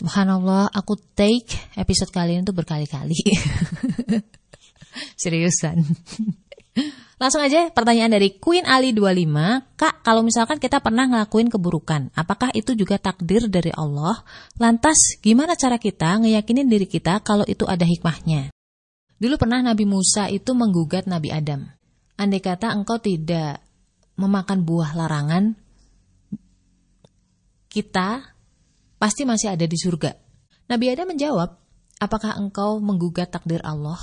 Subhanallah, aku take episode kali ini tuh berkali-kali. Seriusan. Langsung aja pertanyaan dari Queen Ali 25. Kak, kalau misalkan kita pernah ngelakuin keburukan, apakah itu juga takdir dari Allah? Lantas, gimana cara kita ngeyakinin diri kita kalau itu ada hikmahnya? Dulu pernah Nabi Musa itu menggugat Nabi Adam. Andai kata engkau tidak memakan buah larangan, kita pasti masih ada di surga. Nabi Adam menjawab, apakah engkau menggugat takdir Allah?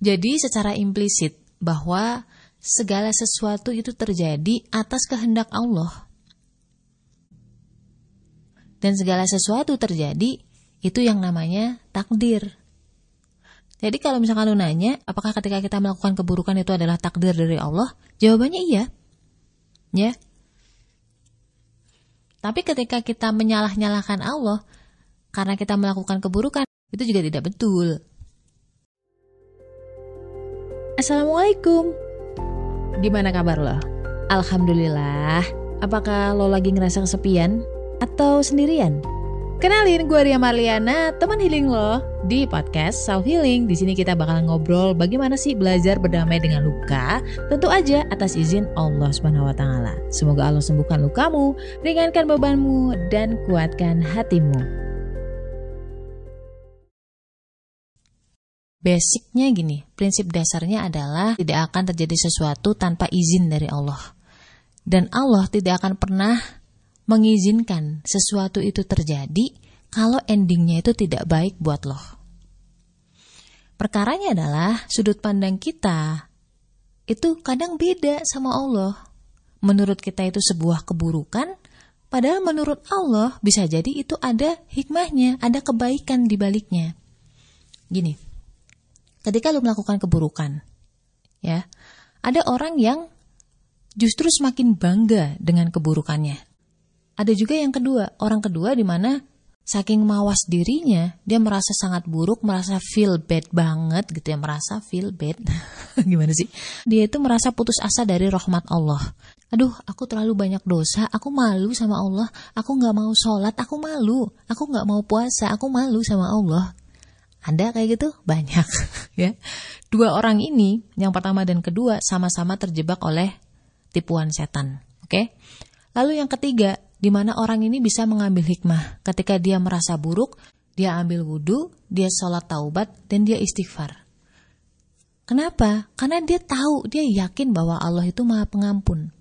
Jadi secara implisit, bahwa segala sesuatu itu terjadi atas kehendak Allah. Dan segala sesuatu terjadi itu yang namanya takdir. Jadi kalau misalkan lu nanya, apakah ketika kita melakukan keburukan itu adalah takdir dari Allah? Jawabannya iya. Ya. Tapi ketika kita menyalah-nyalahkan Allah karena kita melakukan keburukan, itu juga tidak betul. Assalamualaikum. Gimana kabar lo? Alhamdulillah. Apakah lo lagi ngerasa kesepian atau sendirian? Kenalin gue Ria Marliana, teman healing lo di podcast Self Healing. Di sini kita bakal ngobrol bagaimana sih belajar berdamai dengan luka, tentu aja atas izin Allah Subhanahu wa taala. Semoga Allah sembuhkan lukamu, ringankan bebanmu dan kuatkan hatimu. Basicnya gini, prinsip dasarnya adalah tidak akan terjadi sesuatu tanpa izin dari Allah. Dan Allah tidak akan pernah mengizinkan sesuatu itu terjadi kalau endingnya itu tidak baik buat lo. Perkaranya adalah sudut pandang kita itu kadang beda sama Allah. Menurut kita itu sebuah keburukan, padahal menurut Allah bisa jadi itu ada hikmahnya, ada kebaikan di baliknya. Gini, ketika lu melakukan keburukan. Ya. Ada orang yang justru semakin bangga dengan keburukannya. Ada juga yang kedua, orang kedua di mana saking mawas dirinya, dia merasa sangat buruk, merasa feel bad banget gitu ya, merasa feel bad. Gimana sih? Dia itu merasa putus asa dari rahmat Allah. Aduh, aku terlalu banyak dosa, aku malu sama Allah, aku nggak mau sholat, aku malu, aku nggak mau puasa, aku malu sama Allah. Ada kayak gitu? Banyak ya. Dua orang ini, yang pertama dan kedua sama-sama terjebak oleh tipuan setan. Oke? Okay? Lalu yang ketiga, di mana orang ini bisa mengambil hikmah ketika dia merasa buruk, dia ambil wudhu, dia sholat taubat, dan dia istighfar. Kenapa? Karena dia tahu, dia yakin bahwa Allah itu maha pengampun.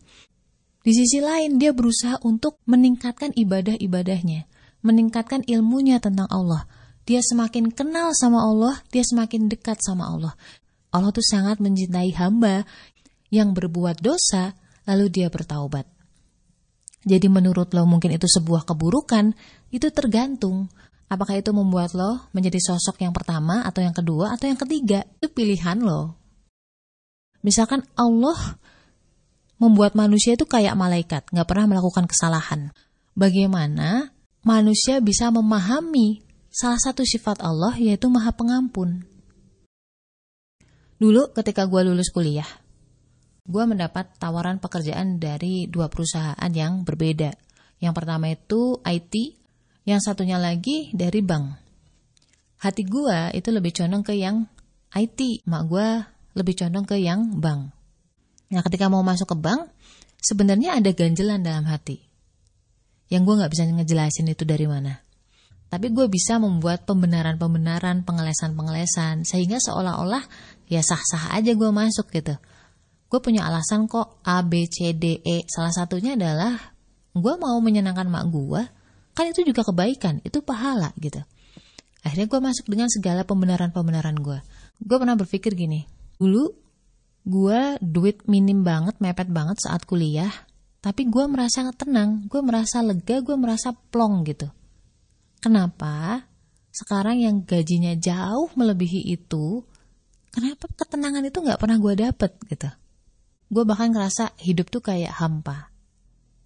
Di sisi lain, dia berusaha untuk meningkatkan ibadah-ibadahnya, meningkatkan ilmunya tentang Allah, dia semakin kenal sama Allah, dia semakin dekat sama Allah. Allah tuh sangat mencintai hamba yang berbuat dosa, lalu dia bertaubat. Jadi menurut lo mungkin itu sebuah keburukan, itu tergantung. Apakah itu membuat lo menjadi sosok yang pertama atau yang kedua atau yang ketiga? Itu pilihan lo. Misalkan Allah membuat manusia itu kayak malaikat, nggak pernah melakukan kesalahan. Bagaimana manusia bisa memahami salah satu sifat Allah yaitu maha pengampun. Dulu ketika gue lulus kuliah, gue mendapat tawaran pekerjaan dari dua perusahaan yang berbeda. Yang pertama itu IT, yang satunya lagi dari bank. Hati gue itu lebih condong ke yang IT, mak gue lebih condong ke yang bank. Nah ketika mau masuk ke bank, sebenarnya ada ganjelan dalam hati. Yang gue gak bisa ngejelasin itu dari mana tapi gue bisa membuat pembenaran-pembenaran, pengelesan-pengelesan, sehingga seolah-olah ya sah-sah aja gue masuk gitu. Gue punya alasan kok A, B, C, D, E. Salah satunya adalah gue mau menyenangkan mak gue, kan itu juga kebaikan, itu pahala gitu. Akhirnya gue masuk dengan segala pembenaran-pembenaran gue. Gue pernah berpikir gini, dulu gue duit minim banget, mepet banget saat kuliah, tapi gue merasa tenang, gue merasa lega, gue merasa plong gitu Kenapa sekarang yang gajinya jauh melebihi itu, kenapa ketenangan itu nggak pernah gue dapet gitu? Gue bahkan ngerasa hidup tuh kayak hampa.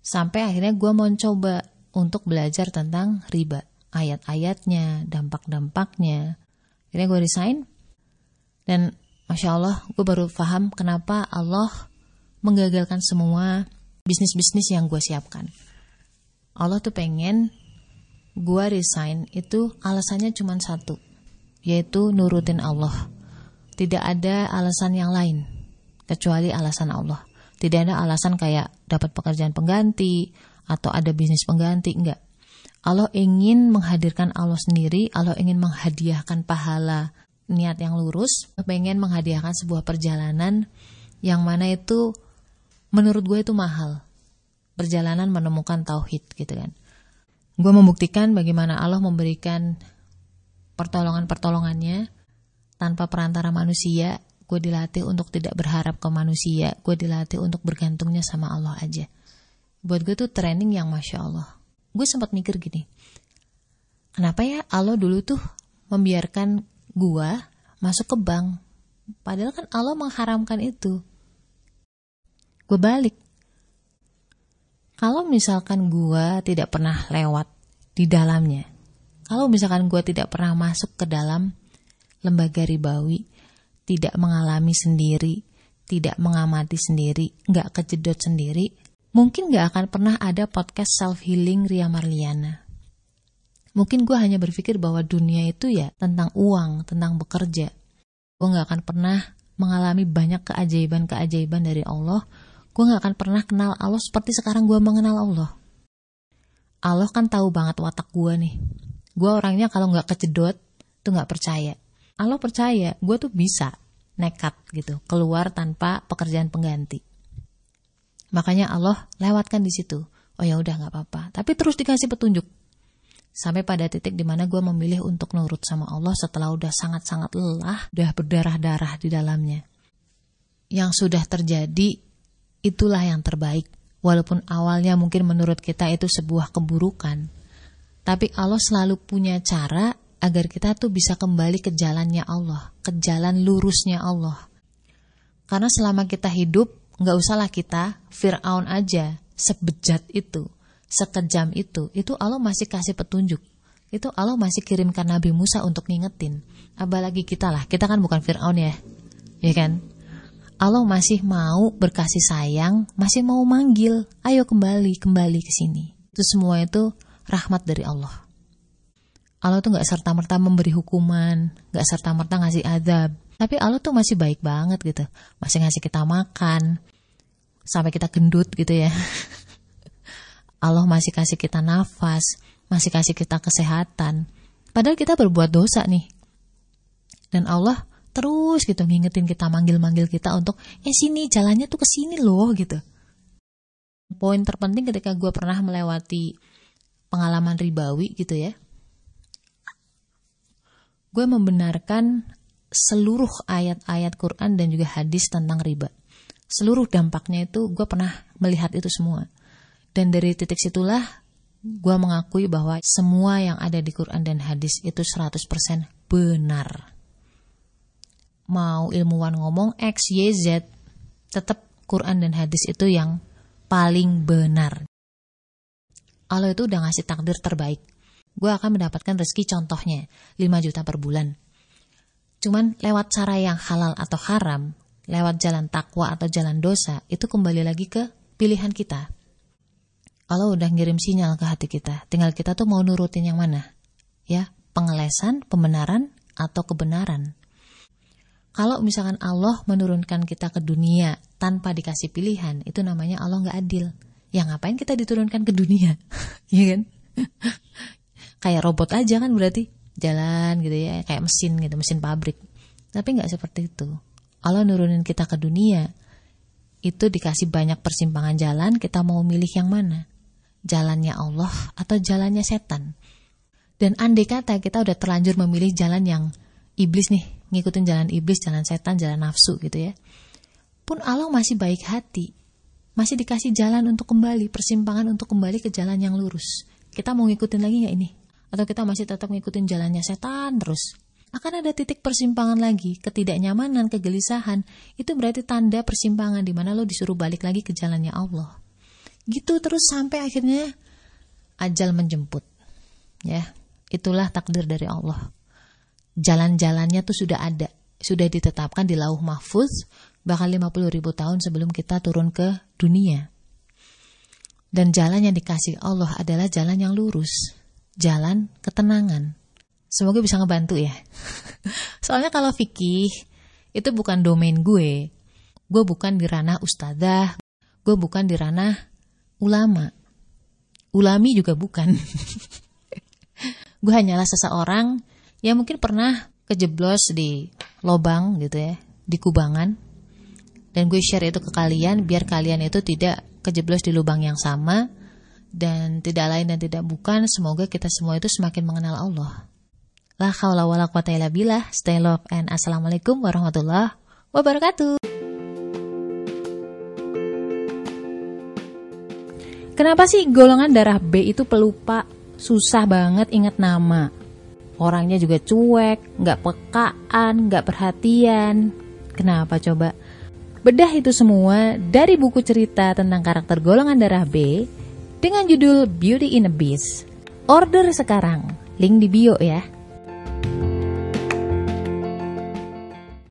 Sampai akhirnya gue mau coba untuk belajar tentang riba. Ayat-ayatnya, dampak-dampaknya. Akhirnya gue resign. Dan Masya Allah, gue baru paham kenapa Allah menggagalkan semua bisnis-bisnis yang gue siapkan. Allah tuh pengen gue resign itu alasannya cuma satu, yaitu nurutin Allah. Tidak ada alasan yang lain kecuali alasan Allah. Tidak ada alasan kayak dapat pekerjaan pengganti atau ada bisnis pengganti, enggak. Allah ingin menghadirkan Allah sendiri, Allah ingin menghadiahkan pahala niat yang lurus, pengen menghadiahkan sebuah perjalanan yang mana itu menurut gue itu mahal. Perjalanan menemukan tauhid gitu kan. Gue membuktikan bagaimana Allah memberikan pertolongan-pertolongannya tanpa perantara manusia. Gue dilatih untuk tidak berharap ke manusia. Gue dilatih untuk bergantungnya sama Allah aja. Buat gue tuh training yang masya Allah gue sempat mikir gini kenapa ya Allah dulu tuh membiarkan gue masuk ke bank padahal kan Allah mengharamkan itu gue balik kalau misalkan gue tidak pernah lewat di dalamnya kalau misalkan gue tidak pernah masuk ke dalam lembaga ribawi tidak mengalami sendiri tidak mengamati sendiri nggak kejedot sendiri mungkin gak akan pernah ada podcast self-healing Ria Marliana. Mungkin gue hanya berpikir bahwa dunia itu ya tentang uang, tentang bekerja. Gue gak akan pernah mengalami banyak keajaiban-keajaiban dari Allah. Gue gak akan pernah kenal Allah seperti sekarang gue mengenal Allah. Allah kan tahu banget watak gue nih. Gue orangnya kalau gak kejedot, tuh gak percaya. Allah percaya, gue tuh bisa nekat gitu, keluar tanpa pekerjaan pengganti. Makanya Allah lewatkan di situ. Oh ya udah nggak apa-apa. Tapi terus dikasih petunjuk. Sampai pada titik di mana gue memilih untuk nurut sama Allah setelah udah sangat-sangat lelah, udah berdarah-darah di dalamnya. Yang sudah terjadi, itulah yang terbaik. Walaupun awalnya mungkin menurut kita itu sebuah keburukan. Tapi Allah selalu punya cara agar kita tuh bisa kembali ke jalannya Allah, ke jalan lurusnya Allah. Karena selama kita hidup, nggak usahlah kita Fir'aun aja sebejat itu sekejam itu itu Allah masih kasih petunjuk. Itu Allah masih kirimkan Nabi Musa untuk ngingetin. Apalagi kita lah kita kan bukan Fir'aun ya ya kan? Allah masih mau berkasih sayang masih mau manggil ayo kembali kembali ke sini. Itu semua itu rahmat dari Allah Allah tuh nggak serta merta memberi hukuman nggak serta merta ngasih adab tapi Allah tuh masih baik banget gitu. Masih ngasih kita makan. Sampai kita gendut gitu ya. Allah masih kasih kita nafas. Masih kasih kita kesehatan. Padahal kita berbuat dosa nih. Dan Allah terus gitu ngingetin kita manggil-manggil kita untuk eh sini jalannya tuh ke sini loh gitu. Poin terpenting ketika gue pernah melewati pengalaman ribawi gitu ya. Gue membenarkan seluruh ayat-ayat Quran dan juga hadis tentang riba. Seluruh dampaknya itu gue pernah melihat itu semua. Dan dari titik situlah gue mengakui bahwa semua yang ada di Quran dan hadis itu 100% benar. Mau ilmuwan ngomong X, Y, Z, tetap Quran dan hadis itu yang paling benar. Allah itu udah ngasih takdir terbaik. Gue akan mendapatkan rezeki contohnya 5 juta per bulan Cuman lewat cara yang halal atau haram, lewat jalan takwa atau jalan dosa, itu kembali lagi ke pilihan kita. Allah udah ngirim sinyal ke hati kita, tinggal kita tuh mau nurutin yang mana. Ya, pengelesan, pembenaran, atau kebenaran. Kalau misalkan Allah menurunkan kita ke dunia tanpa dikasih pilihan, itu namanya Allah nggak adil. Ya ngapain kita diturunkan ke dunia? Iya kan? Kayak robot aja kan berarti. Jalan gitu ya kayak mesin gitu mesin pabrik. Tapi nggak seperti itu. Allah nurunin kita ke dunia. Itu dikasih banyak persimpangan jalan kita mau milih yang mana? Jalannya Allah atau jalannya setan? Dan andai kata kita udah terlanjur memilih jalan yang iblis nih ngikutin jalan iblis jalan setan jalan nafsu gitu ya. Pun Allah masih baik hati. Masih dikasih jalan untuk kembali persimpangan untuk kembali ke jalan yang lurus. Kita mau ngikutin lagi nggak ini atau kita masih tetap ngikutin jalannya setan terus akan ada titik persimpangan lagi, ketidaknyamanan, kegelisahan. Itu berarti tanda persimpangan di mana lo disuruh balik lagi ke jalannya Allah. Gitu terus sampai akhirnya ajal menjemput. Ya, itulah takdir dari Allah. Jalan-jalannya tuh sudah ada, sudah ditetapkan di lauh mahfuz bahkan 50 ribu tahun sebelum kita turun ke dunia. Dan jalan yang dikasih Allah adalah jalan yang lurus jalan ketenangan. Semoga bisa ngebantu ya. Soalnya kalau fikih itu bukan domain gue. Gue bukan di ranah ustadzah, gue bukan di ranah ulama. Ulami juga bukan. gue hanyalah seseorang yang mungkin pernah kejeblos di lobang gitu ya, di kubangan. Dan gue share itu ke kalian biar kalian itu tidak kejeblos di lubang yang sama dan tidak lain dan tidak bukan semoga kita semua itu semakin mengenal Allah. La haula wala quwata illa billah. Stay love and assalamualaikum warahmatullahi wabarakatuh. Kenapa sih golongan darah B itu pelupa, susah banget ingat nama? Orangnya juga cuek, nggak pekaan, nggak perhatian. Kenapa coba? Bedah itu semua dari buku cerita tentang karakter golongan darah B dengan judul Beauty in a Beast. Order sekarang, link di bio ya.